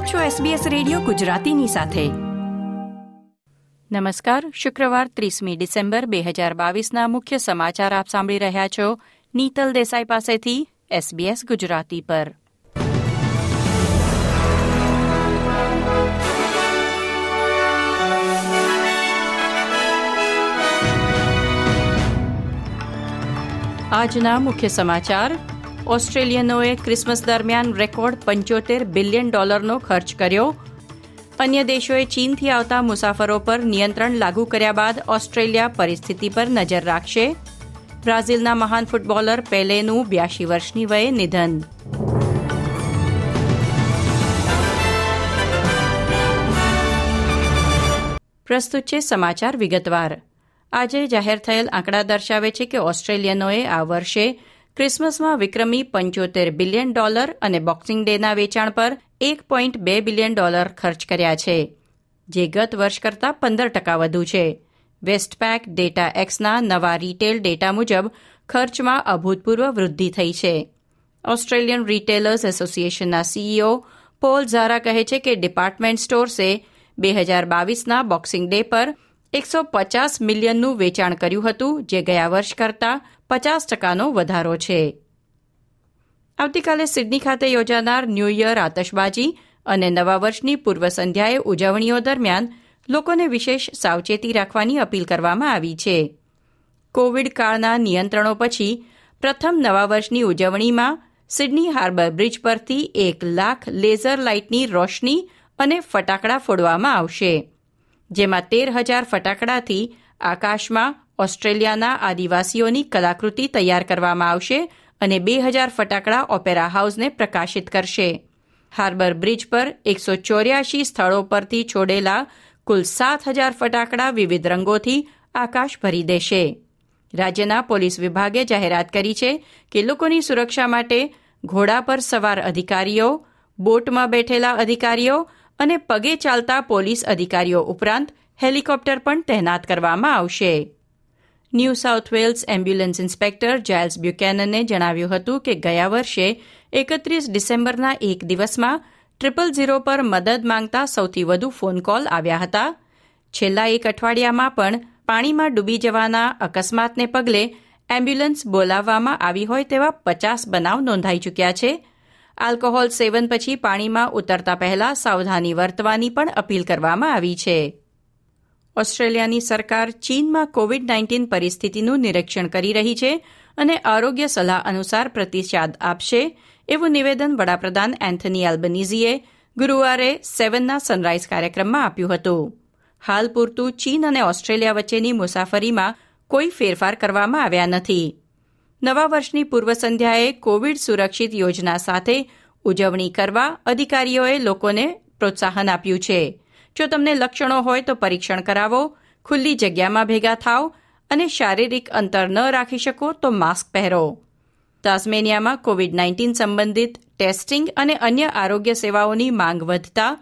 આપ છો SBS radio ગુજરાતીની સાથે. નમસ્કાર, શુક્રવાર ત્રીસમી ડિસેમ્બર બે હજાર બાવીસના મુખ્ય સમાચાર આપ સાંભળી રહ્યા છો નીતલ દેસાઈ પાસેથી SBS ગુજરાતી પર. આજના મુખ્ય સમાચાર ઓસ્ટ્રેલિયનોએ ક્રિસમસ દરમિયાન રેકોર્ડ પંચોતેર બિલિયન ડોલરનો ખર્ચ કર્યો. અન્ય દેશોએ ચીનથી આવતા મુસાફરો પર નિયંત્રણ લાગુ કર્યા બાદ ઓસ્ટ્રેલિયા પરિસ્થિતિ પર નજર રાખશે. બ્રાઝિલના મહાન ફૂટબોલર પેલેનું બ્યાસી વર્ષની વયે નિધન. પ્રસ્તુત છે સમાચાર વિગતવાર. આજે જાહેર થયેલ આંકડા દર્શાવે છે કે ઓસ્ટ્રેલિયનોએ આ વર્ષે ક્રિસમસમાં વિક્રમી પંચોતેર બિલિયન ડોલર અને બોક્સિંગ ડેના વેચાણ પર એક પોઈન્ટ બે બિલિયન ડોલર ખર્ચ કર્યા છે, જે ગત વર્ષ કરતાં પંદર ટકા વધુ છે. વેસ્ટપેક ડેટા એક્સના નવા રિટેલ ડેટા મુજબ ખર્ચમાં અભૂતપૂર્વ વૃદ્ધિ થઈ છે. ઓસ્ટ્રેલિયન રિટેલર્સ એસોસિએશનના સીઈઓ પોલ ઝારા કહે છે કે ડિપાર્ટમેન્ટ સ્ટોર્સે બે હજાર બાવીસના બોક્સિંગ ડે પર એકસો પચાસ મિલિયનનું વેચાણ કર્યું હતું, જે ગયા વર્ષ કરતાં પચાસ ટકાનો વધારો છે. આવતીકાલે સિડની ખાતે યોજાનાર ન્યૂ યર આતશબાજી અને નવા વર્ષની પૂર્વ સંધ્યાએ ઉજવણીઓ દરમિયાન લોકોને વિશેષ સાવચેતી રાખવાની અપીલ કરવામાં આવી છે. કોવિડ કાળના નિયંત્રણો પછી પ્રથમ નવા વર્ષની ઉજવણીમાં સિડની હાર્બર બ્રિજ પરથી એક લાખ લેઝર લાઇટની રોશની અને ફટાકડા ફોડવામાં આવશે. જેમાં તેર હજાર ફટાકડાથી આકાશમાં ઓસ્ટ્રેલિયાના આદિવાસીઓની કલાકૃતિ તૈયાર કરવામાં આવશે અને બે હજાર ફટાકડા ઓપેરા હાઉસને પ્રકાશિત કરશે. હાર્બર બ્રિજ પર એકસો ચોર્યાસી સ્થળો પરથી છોડેલા કુલ સાત હજાર ફટાકડા વિવિધ રંગોથી આકાશ ભરી દેશે. રાજ્યના પોલીસ વિભાગે જાહેરાત કરી છે કે લોકોની સુરક્ષા માટે ઘોડા પર સવાર અધિકારીઓ, બોટમાં બેઠેલા અધિકારીઓ અને પગે ચાલતા પોલીસ અધિકારીઓ ઉપરાંત હેલિકોપ્ટર પણ તહેનાત કરવામાં આવશે. New South Wales ambulance inspector Giles બ્યુકેનને જણાવ્યું હતું કે ગયા વર્ષે એકત્રીસ ડિસેમ્બરના એક દિવસમાં ટ્રિપલ ઝીરો પર મદદ માંગતા સૌથી વધુ ફોન કોલ આવ્યા હતા. છેલ્લા એક અઠવાડિયામાં પણ પાણીમાં ડૂબી જવાના અકસ્માતને પગલે એમ્બ્યુલન્સ બોલાવવામાં આવી હોય તેવા પચાસ બનાવ નોંધાઈ ચૂક્યા છે. આલ્કોહોલ સેવન પછી પાણીમાં ઉતરતા પહેલા સાવધાની વર્તવાની પણ અપીલ કરવામાં આવી છે. ઓસ્ટ્રેલિયાની સરકાર ચીનમાં કોવિડ નાઇન્ટીન પરિસ્થિતિનું નિરીક્ષણ કરી રહી છે અને આરોગ્ય સલાહ અનુસાર પ્રતિસાદ આપશે એવું નિવેદન વડાપ્રધાન એન્થની એલ્બનીઝીએ ગુરુવારે સેવનના સનરાઇઝ કાર્યક્રમમાં આપ્યું હતું. હાલ પૂરતું ચીન અને ઓસ્ટ્રેલિયા વચ્ચેની મુસાફરીમાં કોઈ ફેરફાર કરવામાં આવ્યા નથી. નવા વર્ષની પૂર્વ સંધ્યાએ કોવિડ સુરક્ષિત યોજના સાથે ઉજવણી કરવા અધિકારીઓએ લોકોને પ્રોત્સાહન આપ્યું છે. જો તમને લક્ષણો હોય તો પરીક્ષણ કરાવો, ખુલ્લી જગ્યામાં ભેગા થાવ અને શારીરિક અંતર ન રાખી શકો તો માસ્ક પહેરો. તાસ્મેનિયામાં કોવિડ નાઇન્ટીન સંબંધિત ટેસ્ટિંગ અને અન્ય આરોગ્ય સેવાઓની માંગ વધતા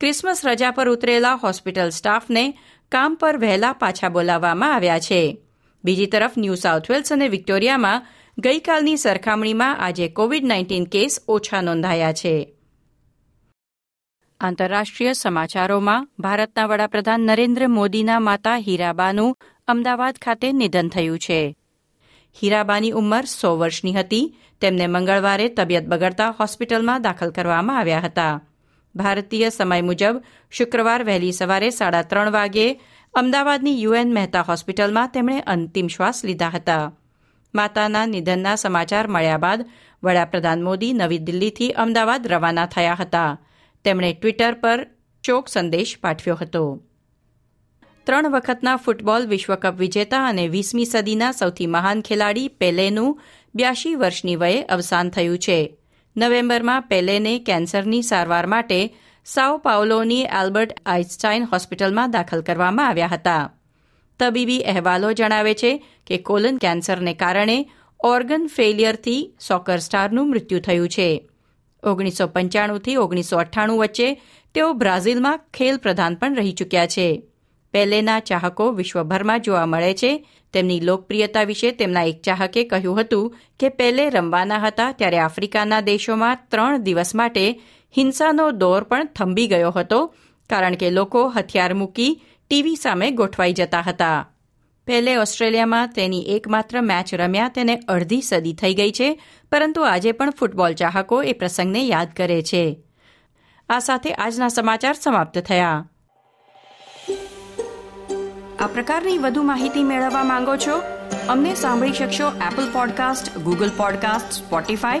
ક્રિસમસ રજા પર ઉતરેલા હોસ્પિટલ સ્ટાફને કામ પર વહેલા પાછા બોલાવવામાં આવ્યા છે. બીજી તરફ ન્યૂ સાઉથ વેલ્સ અને વિક્ટોરિયામાં ગઈકાલની સરખામણીમાં આજે કોવિડ નાઇન્ટીન કેસ ઓછા નોંધાયા છે. આંતરરાષ્ટ્રીય સમાચારોમાં ભારતના વડાપ્રધાન નરેન્દ્ર મોદીના માતા હીરાબાનું અમદાવાદ ખાતે નિધન થયું છે. હીરાબાની ઉંમર સો વર્ષની હતી. તેમને મંગળવારે તબિયત બગડતા હોસ્પિટલમાં દાખલ કરવામાં આવ્યા હતા. ભારતીય સમય મુજબ શુક્રવાર વહેલી સવારે સાડા ત્રણ વાગ્યે અમદાવાદની યુએન મહેતા હોસ્પિટલમાં તેમણે અંતિમ શ્વાસ લીધા હતા. માતાના નિધનના સમાચાર મળ્યા બાદ વડાપ્રધાન મોદી નવી દિલ્હીથી અમદાવાદ રવાના થયા હતા. તેમણે ટ્વિટર પર શોક સંદેશ પાઠવ્યો હતો. ત્રણ વખતના ફૂટબોલ વિશ્વકપ વિજેતા અને વીસમી સદીના સૌથી મહાન ખેલાડી પેલેનું બ્યાસી વર્ષની વયે અવસાન થયું છે. નવેમ્બરમાં પેલેને કેન્સરની સારવાર માટે સાઓ પાઉલોની આલ્બર્ટ આઇન્સ્ટાઇન હોસ્પિટલમાં દાખલ કરવામાં આવ્યા હતા. તબીબી અહેવાલો જણાવે છે કે કોલન કેન્સરને કારણે ઓર્ગન ફેલિયરથી સોકર સ્ટારનું મૃત્યુ થયું છે. ઓગણીસો પંચાણુંથી ઓગણીસો અઠ્ઠાણું વચ્ચે તેઓ બ્રાઝિલમાં ખેલ પ્રધાન પણ રહી ચૂક્યા છે. પેલેના ચાહકો વિશ્વભરમાં જોવા મળે છે. તેમની લોકપ્રિયતા વિશે તેમના એક ચાહકે કહ્યું હતું કે પેલે રમવાના હતા ત્યારે આફ્રિકાના દેશોમાં ત્રણ દિવસ માટે હિંસાનો દોર પણ થંભી ગયો હતો, કારણ કે લોકો હથિયાર મૂકી ટીવી સામે ગોઠવાઈ જતા હતા. પહેલે ઓસ્ટ્રેલિયામાં તેની એકમાત્ર મેચ રમ્યા તેને અડધી સદી થઈ ગઈ છે, પરંતુ આજે પણ ફૂટબોલ ચાહકો એ પ્રસંગને યાદ કરે છે. આ સાથે આજના સમાચાર સમાપ્ત થયા. આ પ્રકારની વધુ માહિતી મેળવવા માંગો છો? અમને સાંભળી શકશો Apple podcast Google podcast Spotify